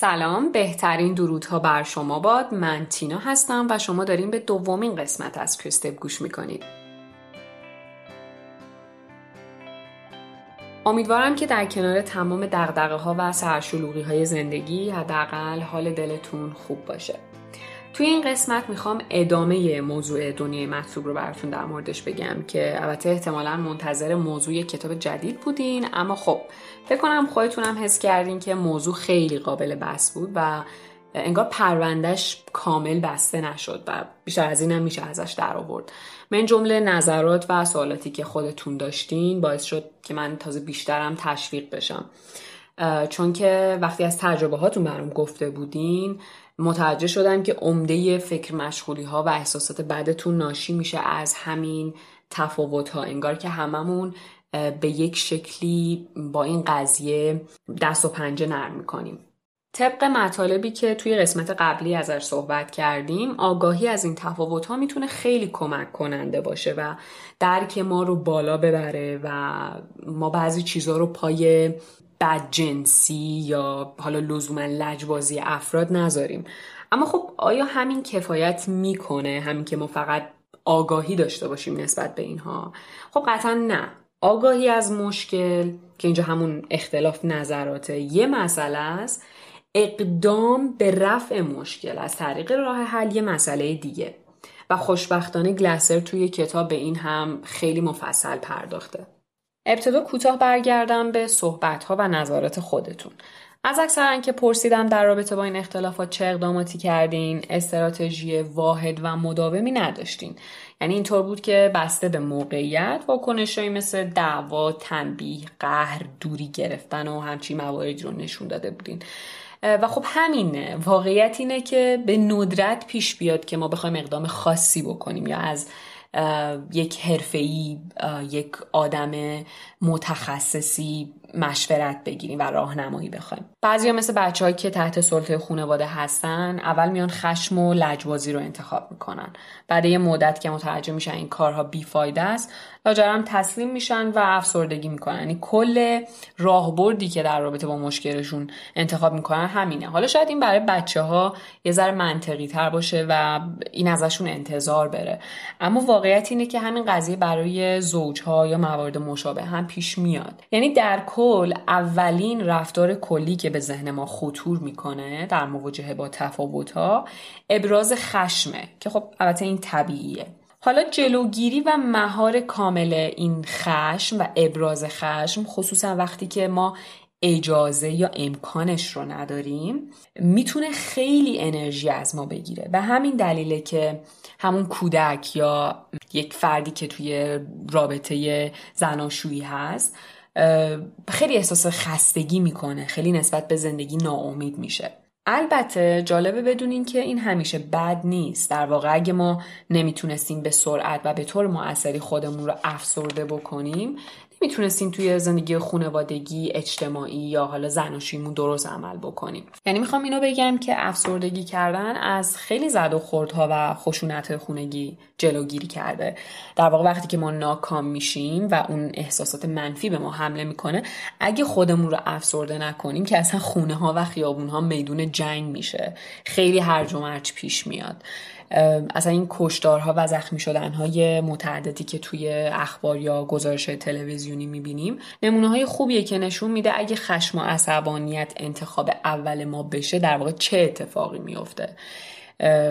سلام بهترین درودها بر شما باد. من تینا هستم و شما داریم به دومین قسمت از کریستپ گوش می‌کنید. امیدوارم که در کنار تمام دقدقه ها و سرشلوغی های زندگی حداقل حال دلتون خوب باشه. توی این قسمت می‌خوام ادامه موضوع دنیای مطلوب رو براتون در موردش بگم که البته احتمالا منتظر موضوع کتاب جدید بودین اما خب فکر کنم خودتونم حس کردین که موضوع خیلی قابل بس بود و انگار پروندهش کامل بسته نشد و بیشتر از اینم میشه ازش در آورد. من جمله نظرات و سوالاتی که خودتون داشتین باعث شد که من تازه بیشترم تشویق بشم. چون که وقتی از تجربه هاتون برام گفته بودین متوجه شدم که عمده فکر مشغولی ها و احساسات بدتون ناشی میشه از همین تفاوت ها انگار که هممون به یک شکلی با این قضیه دست و پنجه نرم می‌کنیم. طبق مطالبی که توی قسمت قبلی ازش صحبت کردیم آگاهی از این تفاوت ها می‌تونه خیلی کمک کننده باشه و درک ما رو بالا ببره و ما بعضی چیزها رو پای بدجنسی یا حالا لزوما لجبازی افراد نذاریم. اما خب آیا همین کفایت می‌کنه؟ همین که ما فقط آگاهی داشته باشیم نسبت به اینها؟ خب قطعا نه. آگاهی از مشکل که اینجا همون اختلاف نظراته یه مسئله است. اقدام به رفع مشکل از طریق راه حل یه مسئله دیگه. و خوشبختانه گلسر توی کتاب به این هم خیلی مفصل پرداخته. ابتدا کوتاه برگردم به صحبتها و نظارت خودتون. از اکثرا که پرسیدم در رابطه با این اختلافات چه اقداماتی کردین استراتژی واحد و مداومی نداشتین. یعنی اینطور بود که بسته به موقعیت واکنشهایی مثل دعوا تنبیه قهر دوری گرفتن و همچی مواردی رو نشون داده بودین. و خب همینه. واقعیت اینه که به ندرت پیش بیاد که ما بخوایم اقدام خاصی بکنیم یا از یک حرفه‌ای یک آدم متخصصی مشورت بگیریم و راهنمایی بخوایم. بعضیا مثل بچههایی که تحت سلطه خانواده هستن اول میان خشم و لجبازی رو انتخاب می‌کنن. بعد یه مدت که متوجه میشن این کارها بیفایده است لاجرم تسلیم میشن و افسردگی می‌کنن. یعنی کل راهبردی که در رابطه با مشکلشون انتخاب می‌کنن همینه. حالا شاید این برای بچه ها یه ذره منطقی تر باشه و این ازشون انتظار بره. اما واقعیت اینه که همین قضیه برای زوجها یا موارد مشابه هم پیش میاد. یعنی در کل اولین رفتار کلی که به ذهن ما خطور می‌کنه در مواجهه با تفاوت ها ابراز خشمه که خب البته این طبیعیه. حالا جلوگیری و مهار کامل این خشم و ابراز خشم خصوصا وقتی که ما اجازه یا امکانش رو نداریم می‌تونه خیلی انرژی از ما بگیره. و همین دلیله که همون کودک یا یک فردی که توی رابطه زناشویی هست خیلی احساس خستگی می‌کنه. خیلی نسبت به زندگی ناامید میشه. البته جالبه بدونین که این همیشه بد نیست. در واقع اگه ما نمی‌تونستیم به سرعت و به طور موثری خودمون رو افسرده بکنیم می‌تونستیم توی زندگی خانوادگی اجتماعی یا حالا زناشوییمون درست عمل بکنیم. یعنی می‌خوام اینو بگم که افسردگی کردن از خیلی زد و خوردها و خشونت خونگی جلوگیری کرده. در واقع وقتی که ما ناکام میشیم و اون احساسات منفی به ما حمله می‌کنه اگه خودمون رو افسرده نکنیم که اصلا خونه ها و خیابون ها میدون جنگ میشه. خیلی هرج و مرج پیش میاد. اصلا این کشدارها و زخمی شدنهای متعددی که توی اخبار یا گزارش تلویزیونی می‌بینیم نمونه های خوبیه که نشون میده اگه خشم و عصبانیت انتخاب اول ما بشه در واقع چه اتفاقی میفته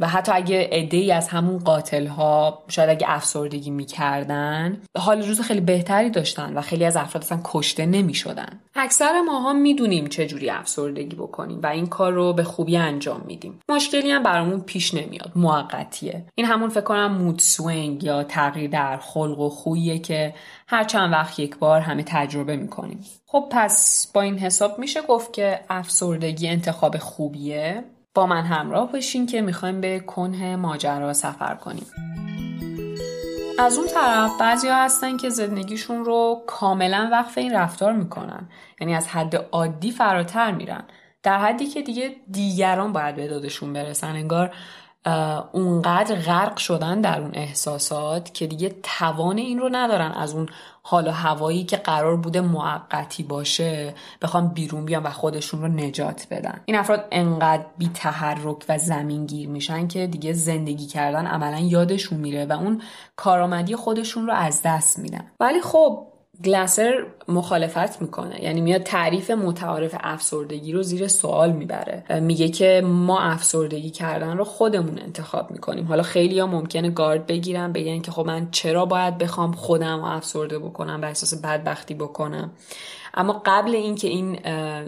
و حتی اگه عده از همون قاتل ها شاید اگه افسردگی می‌کردن حال روز خیلی بهتری داشتن و خیلی از افراد اصلا کشته نمی‌شدن. اکثر ماها می‌دونیم چه جوری افسردگی بکنیم و این کار رو به خوبی انجام میدیم. مشکلی هم برامون پیش نمیاد موقتیه. این همون فکر کنم مود سوینگ یا تغییر در خلق و خوییه که هر چند وقت یک بار همه تجربه می‌کنیم. خب پس با این حساب میشه گفت که افسردگی انتخاب خوبیه. با من همراه باشین که می‌خوایم به کنه ماجرا سفر کنیم. از اون طرف بعضی ها هستن که زندگیشون رو کاملا وقف این رفتار می‌کنن. یعنی از حد عادی فراتر میرن. در حدی که دیگه دیگران باید به دادشون برسن. انگار اونقدر غرق شدن در اون احساسات که دیگه توان این رو ندارن از اون حال و هوایی که قرار بوده موقتی باشه بخوام بیرون بیان و خودشون رو نجات بدن. این افراد انقدر بی تحرک و زمین گیر میشن که دیگه زندگی کردن عملا یادشون میره و اون کارآمدی خودشون رو از دست میدن. ولی خب گلاسر مخالفت می‌کنه. یعنی میاد تعریف متعارف افسردگی رو زیر سوال می‌بره میگه که ما افسردگی کردن رو خودمون انتخاب می‌کنیم. حالا خیلی ها ممکنه گارد بگیرن بگن که خب من چرا باید بخوام خودم افسرده بکنم و احساس بدبختی بکنم. اما قبل اینکه این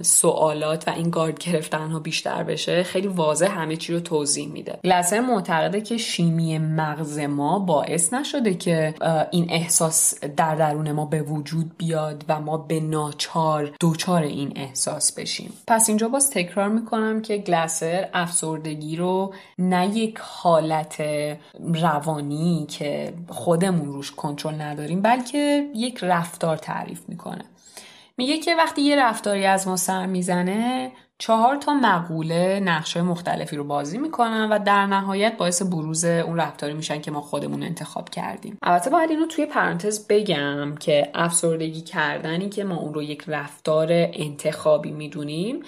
سوالات و این گارد گرفتن ها بیشتر بشه خیلی واضح همه چی رو توضیح میده. گلسر معتقده که شیمی مغز ما باعث نشده که این احساس در درون ما به وجود بیاد و ما به ناچار دوچار این احساس بشیم. پس اینجا باز تکرار می‌کنم که گلسر افسردگی رو نه یک حالت روانی که خودمون روش کنترل نداریم بلکه یک رفتار تعریف می‌کنه. میگه که وقتی یه رفتاری از ما سر می‌زنه چهار تا مقوله نقشه مختلفی رو بازی می‌کنن و در نهایت باعث بروز اون رفتاری میشن که ما خودمون انتخاب کردیم. البته باید اینو توی پرانتز بگم که افسردگی کردنی که ما اون رو یک رفتار انتخابی می‌دونیم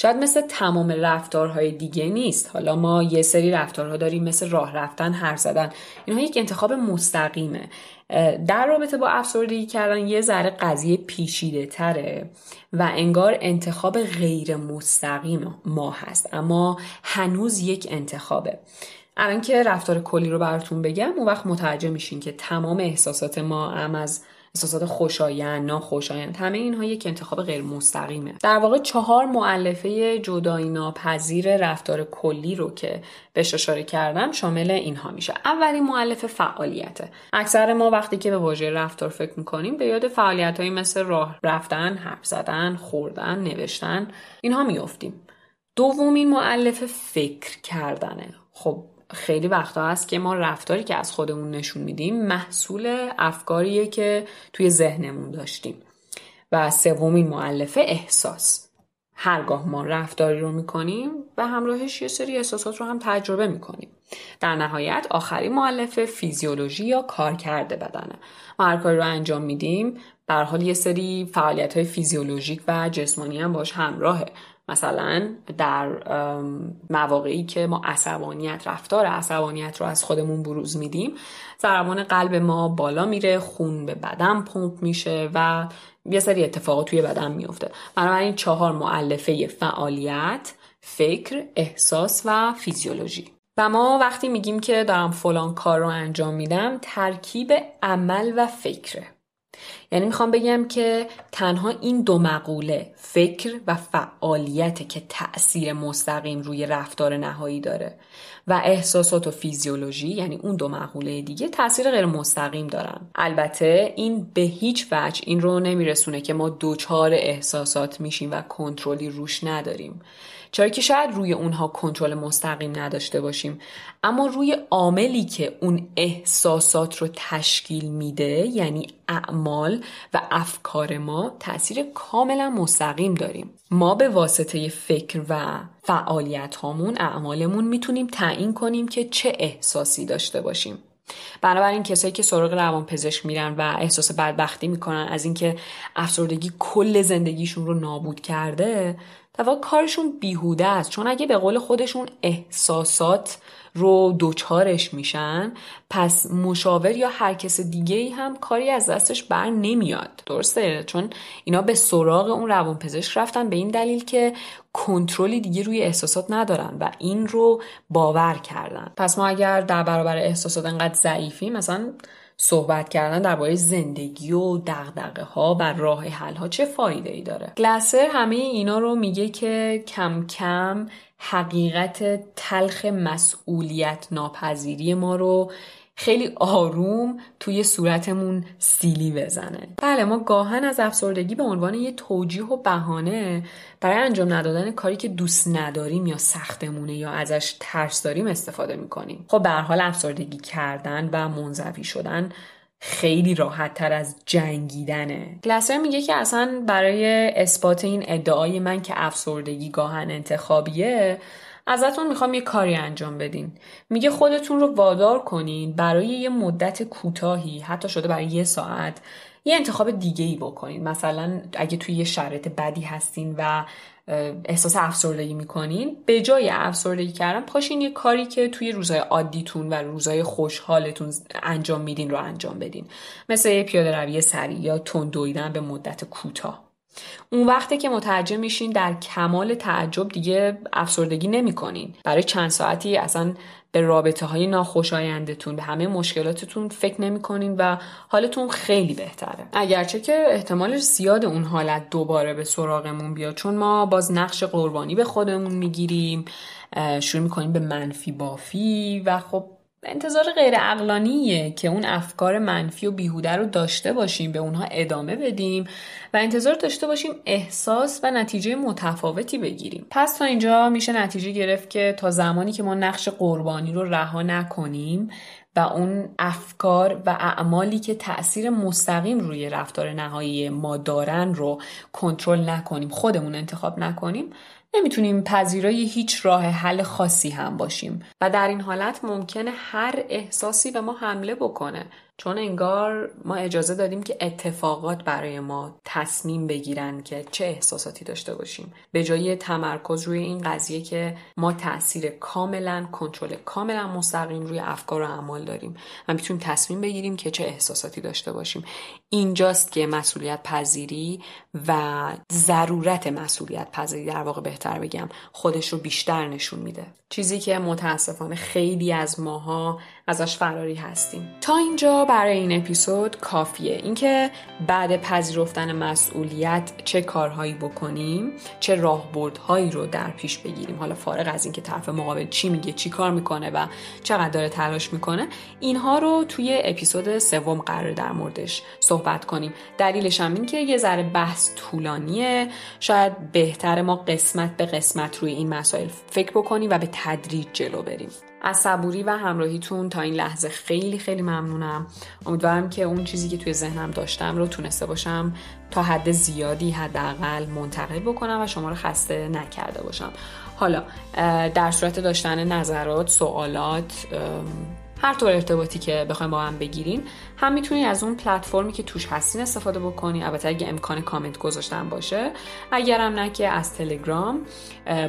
شاید مثل تمام رفتارهای دیگه نیست. حالا ما یه سری رفتارها داریم مثل راه رفتن حرف زدن. اینها یک انتخاب مستقیمه. در رابطه با افسردگی کردن یه ذره قضیه پیشیده تره و انگار انتخاب غیر مستقیم ما هست. اما هنوز یک انتخابه. الان که رفتار کلی رو براتون بگم اون وقت متوجه میشین که تمام احساسات ما هم از احساسات خوشایند ناخوشایند همه اینها یک انتخاب غیر مستقیمه. در واقع چهار معلفه جدایی ناپذیر رفتار کلی رو که بهش اشاره کردم شامل اینها میشه. اولین معلف فعالیته. اکثر ما وقتی که به واژه رفتار فکر می‌کنیم به یاد فعالیت مثل راه رفتن حرف زدن خوردن نوشتن اینها میافتیم. دومین معلف فکر کردنه. خب خیلی وقتا هست که ما رفتاری که از خودمون نشون میدیم محصول افکاریه که توی ذهنمون داشتیم. و سومین معلفه احساس. هرگاه ما رفتاری رو می‌کنیم و همراهش یه سری احساسات رو هم تجربه می‌کنیم. در نهایت آخرین معلفه فیزیولوژی یا کار کرده بدنه. ما هر کاری رو انجام میدیم در حال یه سری فعالیت های فیزیولوژیک و جسمانی هم باش همراهه. مثلا در مواقعی که ما عصبانیت رفتار عصبانیت رو از خودمون بروز میدیم ضربان قلب ما بالا میره خون به بدن پمپ میشه و یه سری اتفاقات توی بدن میفته بنابراین چهار معلفه فعالیت فکر احساس و فیزیولوژی. و ما وقتی میگیم که دارم فلان کار رو انجام میدم ترکیب عمل و فکره. یعنی می‌خوام بگم که تنها این دو مقوله فکر و فعالیت که تأثیر مستقیم روی رفتار نهایی داره و احساسات و فیزیولوژی یعنی اون دو مقوله دیگه تاثیر غیر مستقیم دارن. البته این به هیچ وجه این رو نمیرسونه که ما دوچار احساسات میشیم و کنترلی روش نداریم. چرا که شاید روی اونها کنترل مستقیم نداشته باشیم. اما روی عاملی که اون احساسات رو تشکیل میده یعنی اعمال و افکار ما تاثیر کاملا مستقیم داریم. ما به واسطه فکر و فعالیت هامون اعمالمون می‌تونیم تعیین کنیم که چه احساسی داشته باشیم. بنابراین کسایی که سراغ روان پزشک میرن و احساس بدبختی می‌کنن از اینکه افسردگی کل زندگیشون رو نابود کرده در کارشون بیهوده است. چون اگه به قول خودشون احساسات رو دوچارش میشن پس مشاور یا هر کس دیگه ای هم کاری از دستش بر نمیاد. درسته؟ چون اینا به سراغ اون روانپزشک رفتن به این دلیل که کنترلی دیگه روی احساسات ندارن و این رو باور کردن. پس ما اگر در برابر احساسات انقدر ضعیفی مثلا صحبت کردن درباره زندگی و دغدغه ها و راه حل ها چه فایده ای داره؟ گلسر همه اینا رو میگه که کم کم حقیقت تلخ مسئولیت ناپذیری ما رو خیلی آروم توی صورتمون سیلی بزنه. بله ما گاهن از افسردگی به عنوان یه توجیه و بهانه برای انجام ندادن کاری که دوست نداریم یا سختمونه یا ازش ترس داریم استفاده می‌کنیم. خب به حال افسردگی کردن و منزوی شدن خیلی راحت تر از جنگیدنه. گلسر میگه که اصلا برای اثبات این ادعای من که افسردگی گاهن انتخابیه ازتون می‌خوام یه کاری انجام بدین. میگه خودتون رو وادار کنین برای یه مدت کوتاهی حتی شده برای یه ساعت. یه انتخاب دیگه ای بکنین. مثلا اگه توی یه شرایط بدی هستین و احساس افسردگی می‌کنین به جای افسردگی کردن پاشین یه کاری که توی روزهای عادیتون و روزهای خوشحالتون انجام میدین رو انجام بدین. مثل یه پیاده روی سریع یا تند دویدن به مدت کوتاه. اون وقته که متوجه میشین در کمال تعجب دیگه افسردگی نمی‌کنین. برای چند ساعتی اصلا به رابطه های ناخوشایندتون به همه مشکلاتتون فکر نمی‌کنین و حالتون خیلی بهتره. اگرچه که احتمالش زیاد اون حالت دوباره به سراغمون بیاد چون ما باز نقش قربانی به خودمون می‌گیریم شروع می‌کنیم به منفی بافی و خب انتظار غیر اقلانیه که اون افکار منفی و بیهوده رو داشته باشیم به اونها ادامه بدیم و انتظار داشته باشیم احساس و نتیجه متفاوتی بگیریم. پس تا اینجا میشه نتیجه گرفت که تا زمانی که ما نقش قربانی رو رها نکنیم و اون افکار و اعمالی که تاثیر مستقیم روی رفتار نهایی ما دارن رو کنترل نکنیم خودمون انتخاب نکنیم نمی‌تونیم پذیرای هیچ راه حل خاصی هم باشیم. و در این حالت ممکنه هر احساسی به ما حمله بکنه. چون انگار ما اجازه دادیم که اتفاقات برای ما تصمیم بگیرن که چه احساساتی داشته باشیم. به جای تمرکز روی این قضیه که ما تاثیر کاملا کنترل کاملا مستقیم روی افکار و اعمال داریم و می‌تونیم تصمیم بگیریم که چه احساساتی داشته باشیم. اینجاست که مسئولیت پذیری و ضرورت مسئولیت پذیری در واقع بهتر بگم خودش رو بیشتر نشون میده. چیزی که متاسفانه خیلی از ماها ازش فراری هستیم. تا اینجا برای این اپیزود کافیه. اینکه بعد پذیرفتن مسئولیت چه کارهایی بکنیم چه راهبردهایی رو در پیش بگیریم. حالا فارغ از اینکه طرف مقابل چی میگه چی کار می‌کنه و چقدر داره تلاش می‌کنه اینها رو توی اپیزود سوم قرار در موردش صحبت کنیم. دلیلش هم این که یه ذره بحث طولانیه. شاید بهتر ما قسمت به قسمت روی این مسائل فکر بکنیم و به تدریج جلو بریم. از صبوری و همراهیتون تا این لحظه خیلی خیلی ممنونم. امیدوارم که اون چیزی که توی ذهنم داشتم رو تونسته باشم تا حد زیادی حداقل منتقل بکنم و شما رو خسته نکرده باشم. حالا در صورت داشتن نظرات سوالات هر طور ارتباطی که بخوایم با هم بگیرین هم می‌تونید از اون پلتفرمی که توش هستین استفاده بکنی البته اگه امکان کامنت گذاشتن باشه. اگرم نه که از تلگرام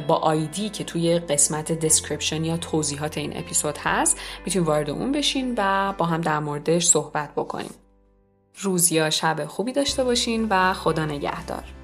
با آیدی که توی قسمت دسکریپشن یا توضیحات این اپیزود هست می‌تونید وارد اون بشین و با هم در موردش صحبت بکنیم روز یا شب خوبی داشته باشین و خدا نگهدار.